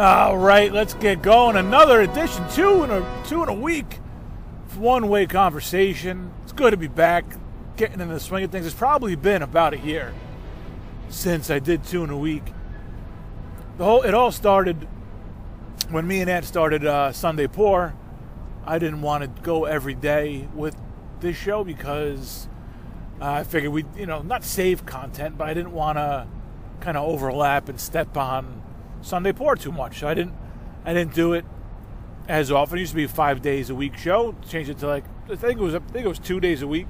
All right, let's get going. Another edition, two in a two in a week, one way conversation. It's good to be back, getting in the swing of things. It's probably been about a year since I did two in a week. The whole it all started when me and Ant started uh, Sunday Pour. I didn't want to go every day with this show because uh, I figured we, you know, not save content, but I didn't want to kind of overlap and step on Sunday Pour too much. So I didn't, I didn't do it as often. It used to be five days a week show. Changed it to like I think it was, I think it was two days a week,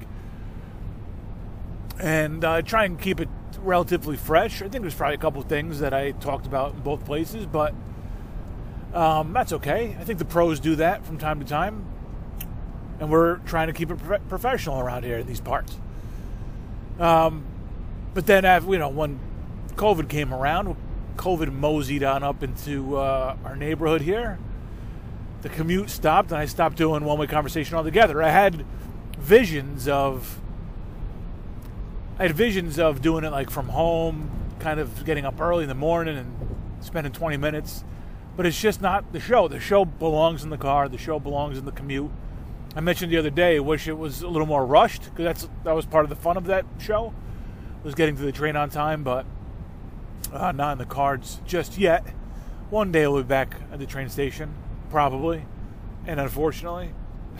and uh, try and keep it relatively fresh. I think there's probably a couple things that I talked about in both places, but um, that's okay. I think the pros do that from time to time, and we're trying to keep it prof- professional around here in these parts. Um, but then, after, you know, when COVID came around, COVID moseyed on up into uh, our neighborhood here. The commute stopped, and I stopped doing one way conversation altogether. I had visions of. I had visions of doing it like from home, kind of getting up early in the morning and spending 20 minutes. But it's just not the show. The show belongs in the car. The show belongs in the commute. I mentioned the other day, wish it was a little more rushed because that's that was part of the fun of that show, was getting to the train on time. But uh, not in the cards just yet. One day I'll be back at the train station, probably, and unfortunately,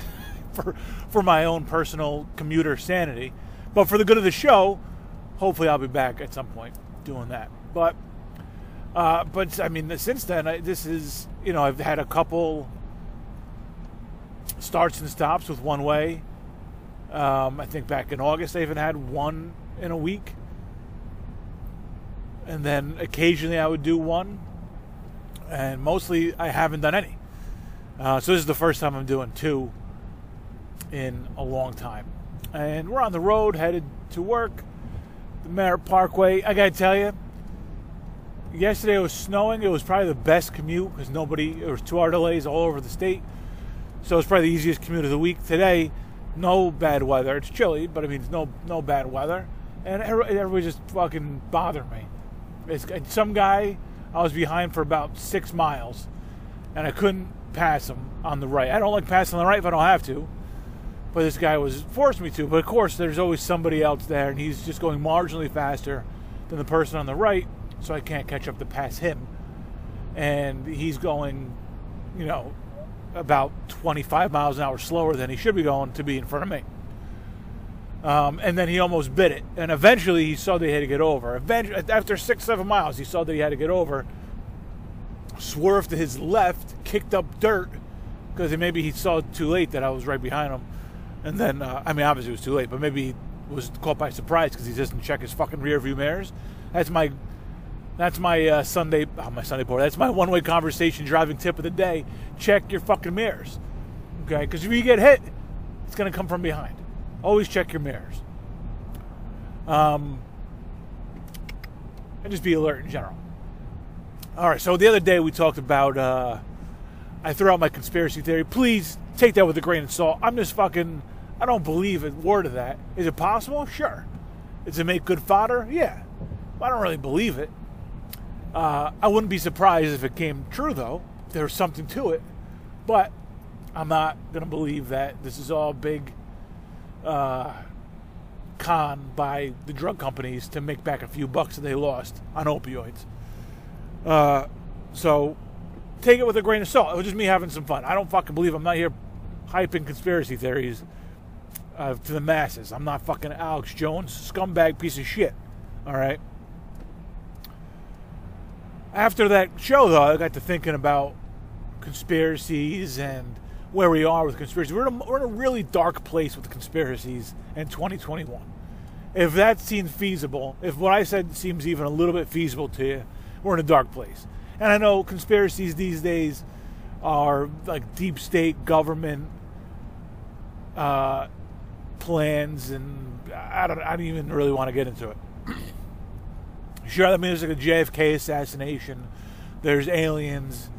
for for my own personal commuter sanity, but for the good of the show, hopefully I'll be back at some point doing that. But uh, but I mean, since then, I, this is you know I've had a couple starts and stops with one way. Um, I think back in August, I even had one in a week and then occasionally I would do one, and mostly I haven't done any. Uh, so this is the first time I'm doing two in a long time, and we're on the road headed to work, the Merritt Parkway. I gotta tell you, yesterday it was snowing. It was probably the best commute because nobody. There was two-hour delays all over the state, so it's probably the easiest commute of the week. Today, no bad weather. It's chilly, but I mean, it's no no bad weather, and everybody just fucking bothered me. It's, some guy I was behind for about six miles, and I couldn't pass him on the right. I don't like passing on the right if I don't have to, but this guy was forced me to. But of course, there's always somebody else there, and he's just going marginally faster than the person on the right, so I can't catch up to pass him. And he's going, you know, about 25 miles an hour slower than he should be going to be in front of me. Um, and then he almost bit it. And eventually he saw that he had to get over. Eventually, after six, seven miles, he saw that he had to get over. Swerved to his left, kicked up dirt because maybe he saw too late that I was right behind him. And then, uh, I mean, obviously it was too late, but maybe he was caught by surprise because he doesn't check his fucking rear view mirrors. That's my, that's my uh, Sunday, oh, my Sunday Pour. That's my one-way conversation driving tip of the day. Check your fucking mirrors, okay? Because if you get hit, it's gonna come from behind. Always check your mirrors. Um, and just be alert in general. All right, so the other day we talked about, uh, I threw out my conspiracy theory. Please take that with a grain of salt. I'm just fucking, I don't believe a word of that. Is it possible? Sure. Does it make good fodder? Yeah. I don't really believe it. Uh, I wouldn't be surprised if it came true, though. There's something to it. But I'm not going to believe that this is all big uh, con by the drug companies to make back a few bucks that they lost on opioids. Uh, so take it with a grain of salt. It was just me having some fun. I don't fucking believe I'm not here hyping conspiracy theories uh, to the masses. I'm not fucking Alex Jones, scumbag piece of shit. All right. After that show, though, I got to thinking about conspiracies and where we are with conspiracies. We're in, a, we're in a really dark place with conspiracies in 2021. If that seems feasible, if what I said seems even a little bit feasible to you, we're in a dark place. And I know conspiracies these days are like deep state government uh, plans, and I don't, I don't even really want to get into it. sure, I mean, there's like a JFK assassination, there's aliens,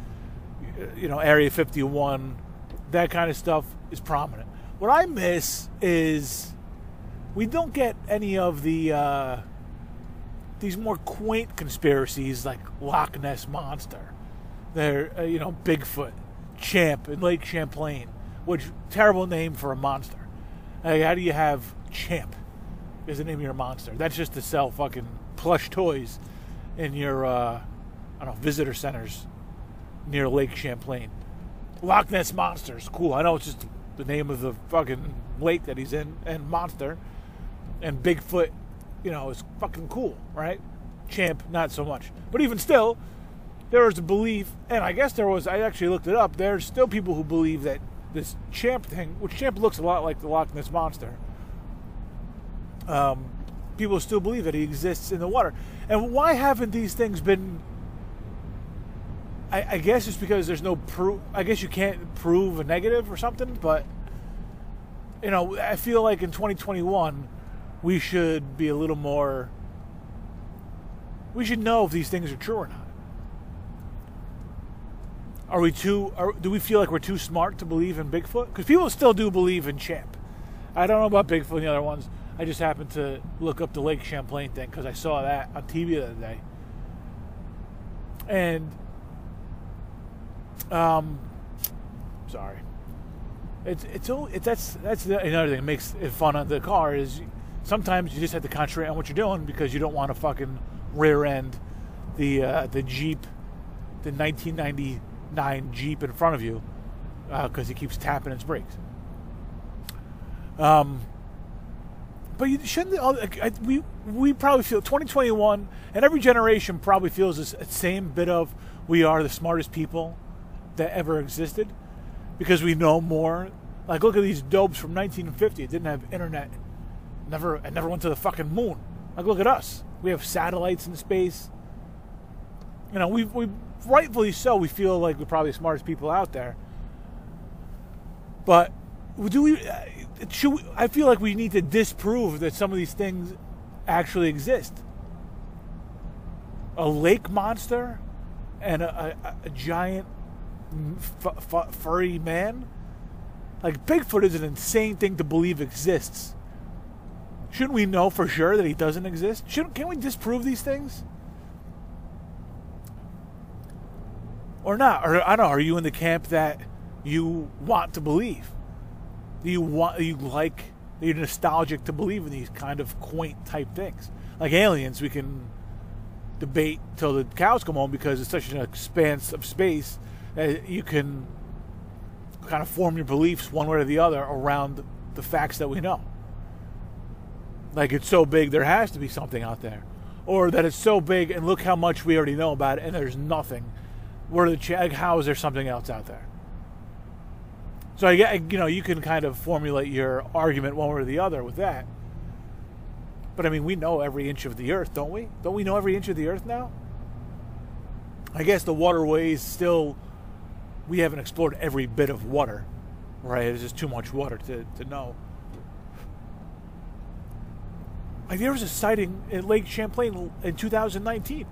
you know, Area 51 that kind of stuff is prominent. What I miss is we don't get any of the uh, these more quaint conspiracies like Loch Ness monster. They're uh, you know Bigfoot, Champ, and Lake Champlain, which terrible name for a monster. Like, how do you have Champ as the name of your monster? That's just to sell fucking plush toys in your uh, I don't know visitor centers near Lake Champlain. Loch Ness monsters, cool. I know it's just the name of the fucking lake that he's in, and monster, and Bigfoot, you know, is fucking cool, right? Champ, not so much. But even still, there was a belief, and I guess there was. I actually looked it up. There's still people who believe that this Champ thing, which Champ looks a lot like the Loch Ness monster. Um, people still believe that he exists in the water. And why haven't these things been? I, I guess it's because there's no proof. I guess you can't prove a negative or something. But you know, I feel like in 2021, we should be a little more. We should know if these things are true or not. Are we too? Are, do we feel like we're too smart to believe in Bigfoot? Because people still do believe in Champ. I don't know about Bigfoot and the other ones. I just happened to look up the Lake Champlain thing because I saw that on TV the other day. And, um, sorry. It's it's it, that's that's the, another thing that makes it fun on the car is sometimes you just have to concentrate on what you're doing because you don't want to fucking rear end the uh, the Jeep, the 1999 Jeep in front of you because uh, he keeps tapping its brakes. Um, but you shouldn't. We we probably feel 2021, and every generation probably feels this same bit of we are the smartest people that ever existed because we know more. Like look at these dopes from 1950. It didn't have internet. Never, it never went to the fucking moon. Like look at us. We have satellites in space. You know, we we rightfully so. We feel like we're probably the smartest people out there. But do we? Uh, should we, I feel like we need to disprove that some of these things actually exist. A lake monster and a, a, a giant f- f- furry man. Like Bigfoot is an insane thing to believe exists. Shouldn't we know for sure that he doesn't exist? Shouldn't can we disprove these things? Or not? Or I don't know, are you in the camp that you want to believe? Do you want you like you're nostalgic to believe in these kind of quaint type things like aliens we can debate till the cows come home because it's such an expanse of space Uh, you can kind of form your beliefs one way or the other around the facts that we know like it's so big there has to be something out there or that it's so big and look how much we already know about it and there's nothing where the how is there something else out there so I get, you know, you can kind of formulate your argument one way or the other with that. But I mean, we know every inch of the earth, don't we? Don't we know every inch of the earth now? I guess the waterways still, we haven't explored every bit of water, right? There's just too much water to, to know. Like there was a sighting at Lake Champlain in 2019.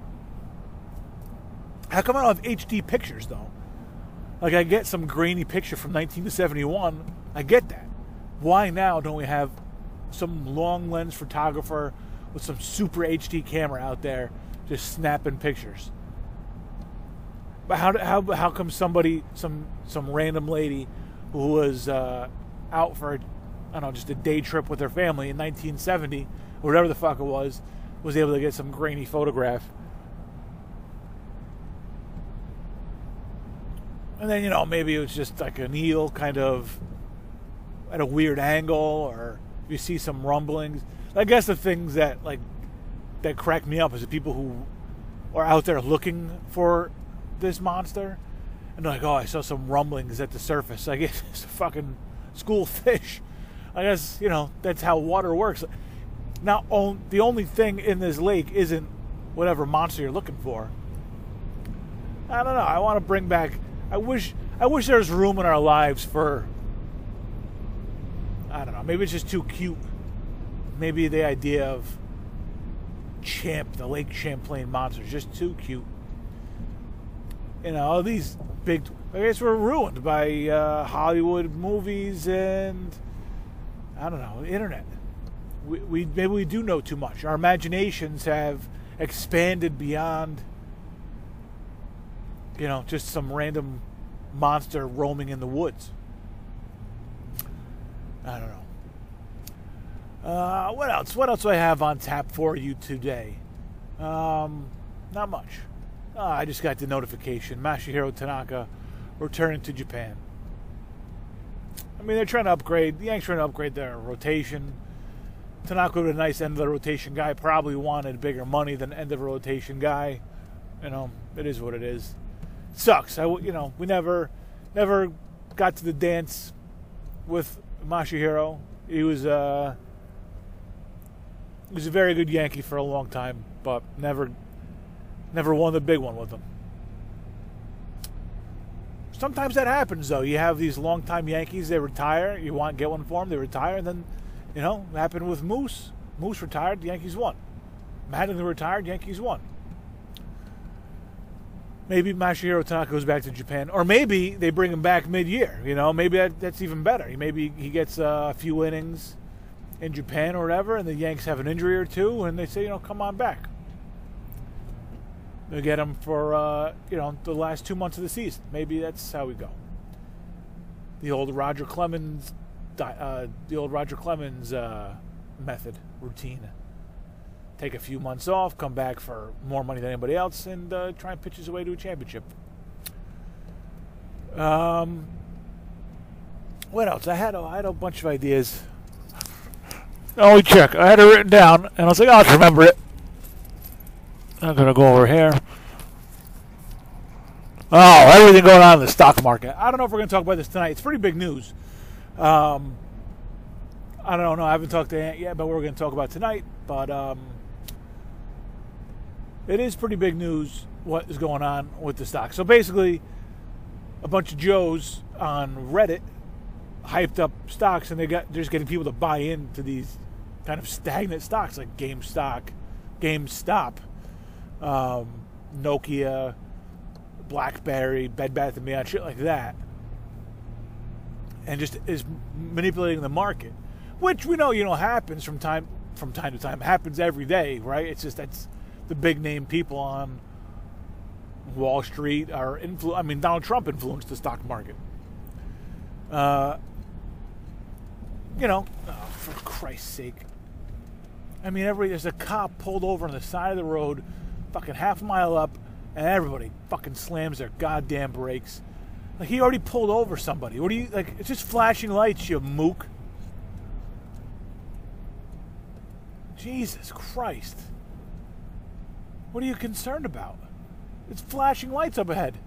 How come I don't have HD pictures though? Like I get some grainy picture from 1971. I get that. Why now don't we have some long lens photographer with some super HD camera out there just snapping pictures? But how how how come somebody some some random lady who was uh, out for I don't know just a day trip with her family in 1970 or whatever the fuck it was was able to get some grainy photograph And then, you know, maybe it was just like an eel kind of at a weird angle or you see some rumblings. I guess the things that like that crack me up is the people who are out there looking for this monster and like, oh, I saw some rumblings at the surface. I guess it's a fucking school fish. I guess, you know, that's how water works. Now, on, the only thing in this lake isn't whatever monster you're looking for. I don't know. I want to bring back I wish I wish there was room in our lives for I don't know, maybe it's just too cute. Maybe the idea of Champ, the Lake Champlain monster, is just too cute. You know, all these big I guess we're ruined by uh, Hollywood movies and I don't know, internet. We, we maybe we do know too much. Our imaginations have expanded beyond you know, just some random monster roaming in the woods. I don't know. Uh, what else? What else do I have on tap for you today? Um, not much. Uh, I just got the notification. Masahiro Tanaka returning to Japan. I mean, they're trying to upgrade. The Yanks trying to upgrade their rotation. Tanaka was a nice end of the rotation guy. Probably wanted bigger money than end of rotation guy. You know, it is what it is. sucks. I, you know, we never, never got to the dance with Masahiro. He was, uh, he was a very good Yankee for a long time, but never, never won the big one with them. Sometimes that happens, though. You have these longtime Yankees, they retire. You want get one for them, they retire, and then you know, happened with Moose. Moose retired, the Yankees won. Mattingly retired, Yankees won. Maybe Masahiro Tanaka goes back to Japan, or maybe they bring him back mid-year. You know, maybe that, that's even better. Maybe he gets uh, a few innings in Japan or whatever, and the Yanks have an injury or two, and they say, you know, come on back. They get him for uh, you know the last two months of the season. Maybe that's how we go. The old Roger Clemens uh, the old Roger Clemens uh, method routine. Take a few months off, come back for more money than anybody else, and uh, try and pitch his way to a championship. Um, what else? I had a, I had a bunch of ideas. Oh, check. I had it written down, and I was like, I'll remember it. I'm gonna go over here. Oh, everything going on in the stock market. I don't know if we're gonna talk about this tonight. It's pretty big news. Um, I don't know. I haven't talked to Ant yet, but we're going to talk about tonight. But um, it is pretty big news what is going on with the stock. So basically, a bunch of Joes on Reddit hyped up stocks, and they got they're just getting people to buy into these kind of stagnant stocks like Game GameStop, GameStop, um, Nokia, BlackBerry, Bed Bath and Beyond, shit like that and just is manipulating the market, which we know you know happens from time from time to time. It happens every day, right? It's just that's the big name people on Wall Street are influ. I mean, Donald Trump influenced the stock market. Uh, you know, oh, for Christ's sake. I mean, everybody, there's a cop pulled over on the side of the road, fucking half a mile up, and everybody fucking slams their goddamn brakes like he already pulled over somebody. What do you like? It's just flashing lights, you mook. Jesus Christ. What are you concerned about? It's flashing lights up ahead.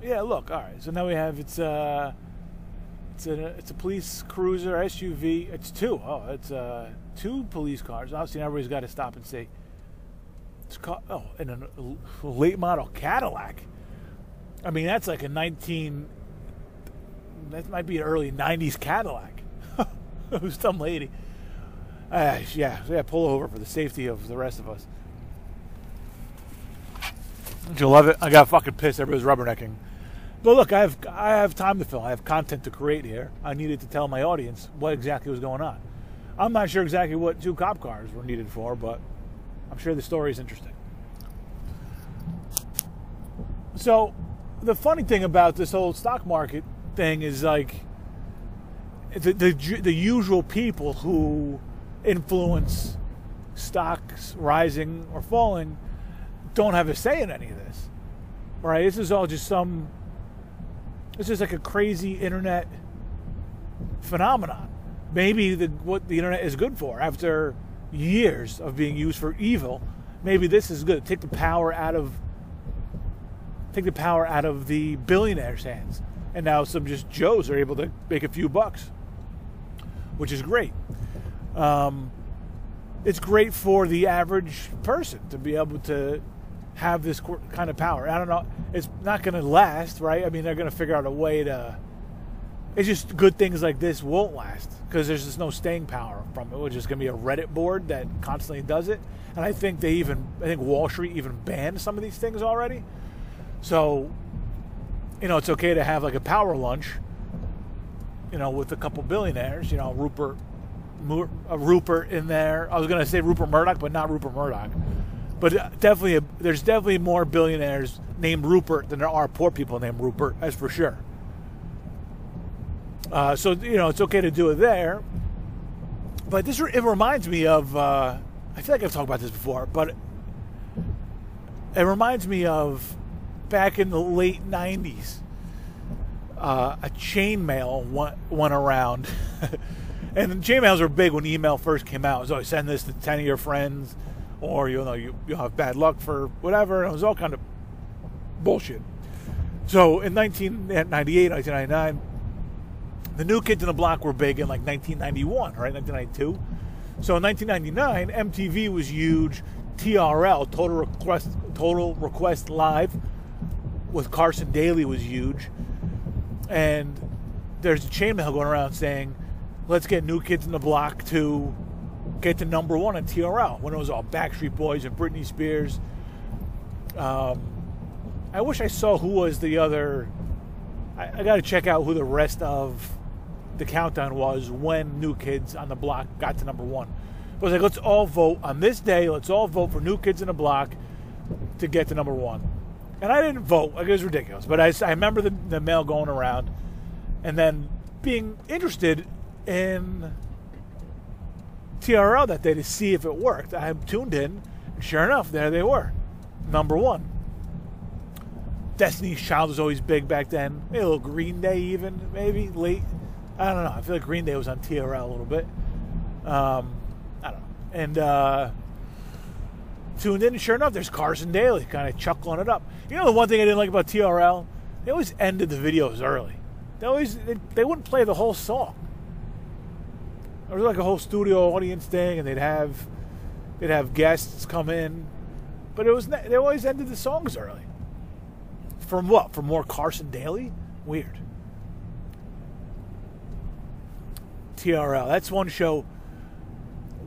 Yeah, look. All right. So now we have it's uh it's a it's a police cruiser SUV. It's two. Oh, it's uh two police cars. Obviously, everybody's got to stop and say. It's called, oh, and a late model Cadillac. I mean, that's like a 19. That might be an early 90s Cadillac. Who's some lady? Uh, yeah, yeah, pull over for the safety of the rest of us. Don't you love it? I got fucking pissed. Everybody's rubbernecking. But look, I have I have time to fill. I have content to create here. I needed to tell my audience what exactly was going on. I'm not sure exactly what two cop cars were needed for, but I'm sure the story is interesting. So the funny thing about this whole stock market thing is like the, the, the usual people who influence stocks rising or falling don't have a say in any of this, right? This is all just some. This is like a crazy internet phenomenon. Maybe the, what the internet is good for after years of being used for evil. Maybe this is good. Take the power out of take the power out of the billionaires' hands. And now some just Joes are able to make a few bucks, which is great. Um, it's great for the average person to be able to have this kind of power. I don't know. It's not going to last, right? I mean, they're going to figure out a way to. It's just good things like this won't last because there's just no staying power from it. Which is going to be a Reddit board that constantly does it. And I think they even, I think Wall Street even banned some of these things already. So, you know, it's okay to have like a power lunch, you know, with a couple billionaires, you know, Rupert, uh, Rupert in there. I was going to say Rupert Murdoch, but not Rupert Murdoch. But uh, definitely, a, there's definitely more billionaires named Rupert than there are poor people named Rupert. That's for sure. Uh, so you know, it's okay to do it there. But this it reminds me of. Uh, I feel like I've talked about this before, but it reminds me of back in the late '90s. Uh, a chainmail went, went around, and chain mails were big when email first came out. So send this to ten of your friends, or you know you you have bad luck for whatever. And it was all kind of bullshit. So in 1998, 1999, the new kids in the block were big in like 1991, right? 1992. So in 1999, MTV was huge. TRL, Total Request, Total Request Live, with Carson Daly was huge. And there's a chain mail going around saying, let's get New Kids in the Block to get to number one on TRL when it was all Backstreet Boys and Britney Spears. Um, I wish I saw who was the other. I, I got to check out who the rest of the countdown was when New Kids on the Block got to number one. It was like, let's all vote on this day. Let's all vote for New Kids in the Block to get to number one. And I didn't vote. Like, it was ridiculous. But I, I remember the, the mail going around and then being interested in TRL that day to see if it worked. I tuned in, and sure enough, there they were. Number one. Destiny's Child was always big back then. Maybe a little Green Day, even, maybe late. I don't know. I feel like Green Day was on TRL a little bit. Um, I don't know. And uh, tuned in, and sure enough, there's Carson Daly kind of chuckling it up. You know, the one thing I didn't like about TRL? They always ended the videos early. They always they, they wouldn't play the whole song. There was like a whole studio audience thing, and they'd have they'd have guests come in, but it was they always ended the songs early. From what? From more Carson Daly? Weird. TRL. That's one show.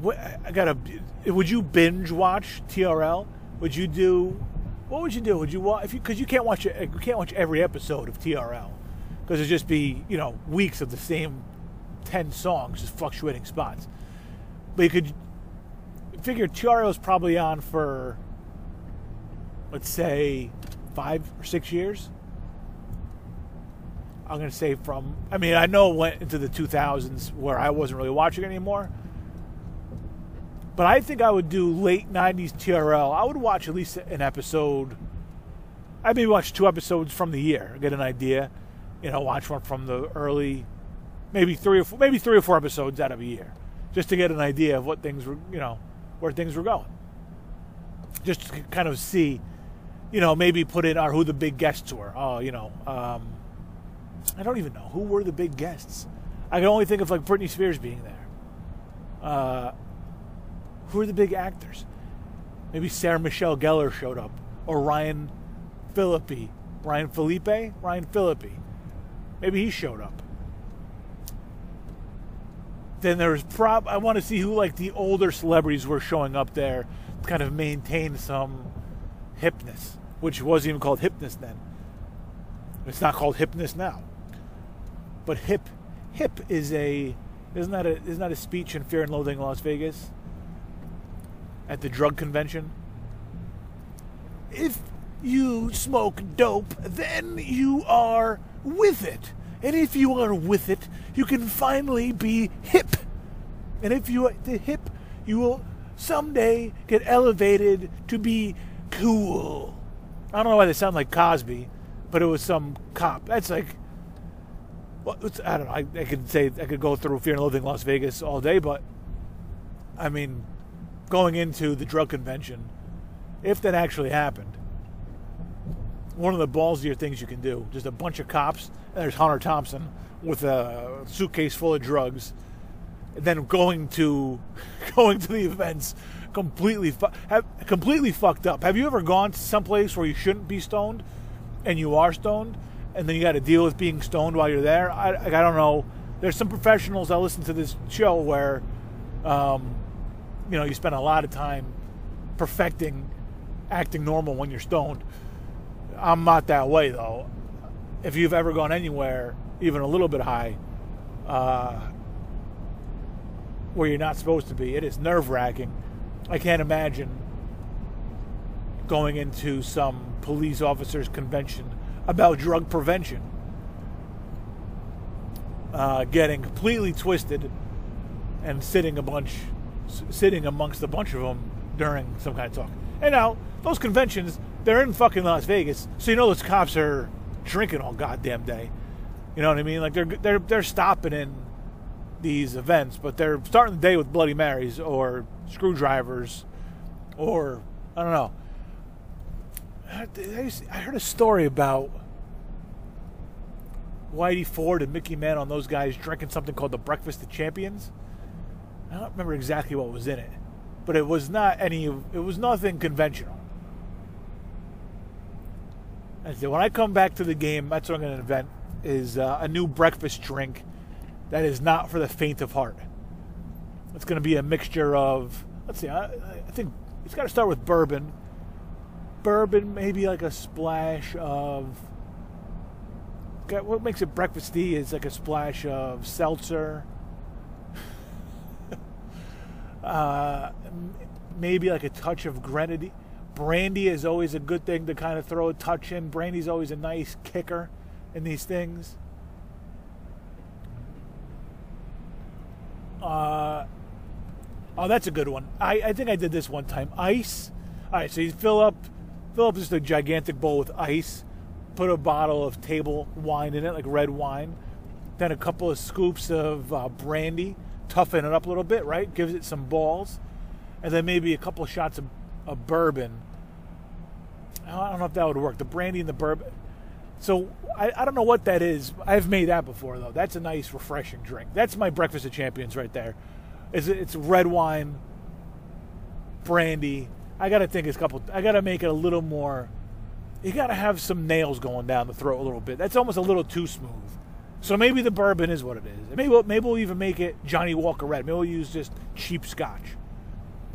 I gotta. Would you binge watch TRL? Would you do? What would you do? Would you watch? If you because you can't watch. You can't watch every episode of TRL because it'd just be you know weeks of the same ten songs, just fluctuating spots. But you could figure TRL is probably on for let's say five or six years. I'm going to say from, I mean, I know it went into the 2000s where I wasn't really watching anymore. But I think I would do late 90s TRL. I would watch at least an episode. I'd maybe watch two episodes from the year, get an idea. You know, watch one from the early, maybe three or four, maybe three or four episodes out of a year, just to get an idea of what things were, you know, where things were going. Just to kind of see, you know, maybe put in our who the big guests were. Oh, you know, um, I don't even know who were the big guests. I can only think of like Britney Spears being there. Uh, who are the big actors? Maybe Sarah Michelle Gellar showed up, or Ryan Phillippe, Ryan Felipe, Ryan Phillippe. Maybe he showed up. Then there's prob. I want to see who like the older celebrities were showing up there, to kind of maintain some hipness, which wasn't even called hipness then. It's not called hipness now. But hip, hip is a isn't that a isn't that a speech in Fear and Loathing in Las Vegas at the drug convention? If you smoke dope, then you are with it. And if you are with it, you can finally be hip. And if you are the hip, you will someday get elevated to be cool. I don't know why they sound like Cosby, but it was some cop. That's like well, I don't know. I, I could say I could go through Fear and Loathing Las Vegas all day, but I mean, going into the drug convention, if that actually happened, one of the ballsier things you can do, just a bunch of cops, and there's Hunter Thompson with a suitcase full of drugs, and then going to going to the events completely fu- have, completely fucked up. Have you ever gone to some place where you shouldn't be stoned, and you are stoned? And then you got to deal with being stoned while you're there. I, I don't know. There's some professionals that listen to this show where, um, you know, you spend a lot of time perfecting acting normal when you're stoned. I'm not that way though. If you've ever gone anywhere, even a little bit high, uh, where you're not supposed to be, it is nerve wracking. I can't imagine going into some police officers' convention about drug prevention, uh, getting completely twisted, and sitting a bunch, sitting amongst a bunch of them during some kind of talk. And now those conventions, they're in fucking Las Vegas, so you know those cops are drinking all goddamn day. You know what I mean? Like they're they're they're stopping in these events, but they're starting the day with Bloody Marys or screwdrivers, or I don't know. I heard a story about Whitey Ford and Mickey Mantle and those guys drinking something called the Breakfast of Champions. I don't remember exactly what was in it, but it was not any. It was nothing conventional. I said when I come back to the game, that's what I'm going to invent is uh, a new breakfast drink that is not for the faint of heart. It's going to be a mixture of. Let's see. I, I think it's got to start with bourbon. Bourbon, maybe like a splash of. What makes it breakfasty is like a splash of seltzer. uh, maybe like a touch of grenadine. Brandy is always a good thing to kind of throw a touch in. Brandy's always a nice kicker in these things. Uh, oh, that's a good one. I, I think I did this one time. Ice. All right, so you fill up, fill up just a gigantic bowl with ice. Put a bottle of table wine in it, like red wine. Then a couple of scoops of uh, brandy. Toughen it up a little bit, right? Gives it some balls. And then maybe a couple of shots of, of bourbon. I don't know if that would work. The brandy and the bourbon. So I, I don't know what that is. I've made that before though. That's a nice, refreshing drink. That's my breakfast of champions right there. It's, it's red wine, brandy. I gotta think it's a couple. I gotta make it a little more. You gotta have some nails going down the throat a little bit. That's almost a little too smooth. So maybe the bourbon is what it is. Maybe we'll, maybe we'll even make it Johnnie Walker Red. Maybe we'll use just cheap Scotch.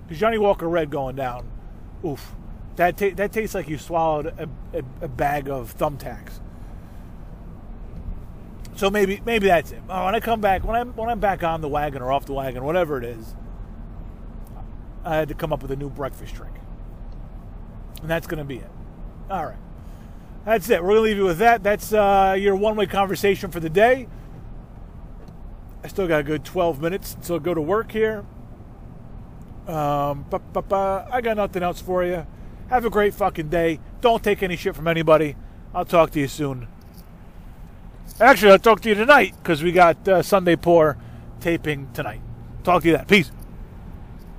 Because Johnnie Walker Red going down, oof. That ta- that tastes like you swallowed a, a, a, bag of thumbtacks. So maybe maybe that's it. Oh, when I come back, when I'm when I'm back on the wagon or off the wagon, whatever it is, I had to come up with a new breakfast drink, and that's going to be it. All right, that's it. We're going to leave you with that. That's uh, your one-way conversation for the day. I still got a good 12 minutes until go to work here. Um, I got nothing else for you. Have a great fucking day. Don't take any shit from anybody. I'll talk to you soon. Actually, I'll talk to you tonight because we got uh, Sunday Pour taping tonight. Talk to you then. Peace.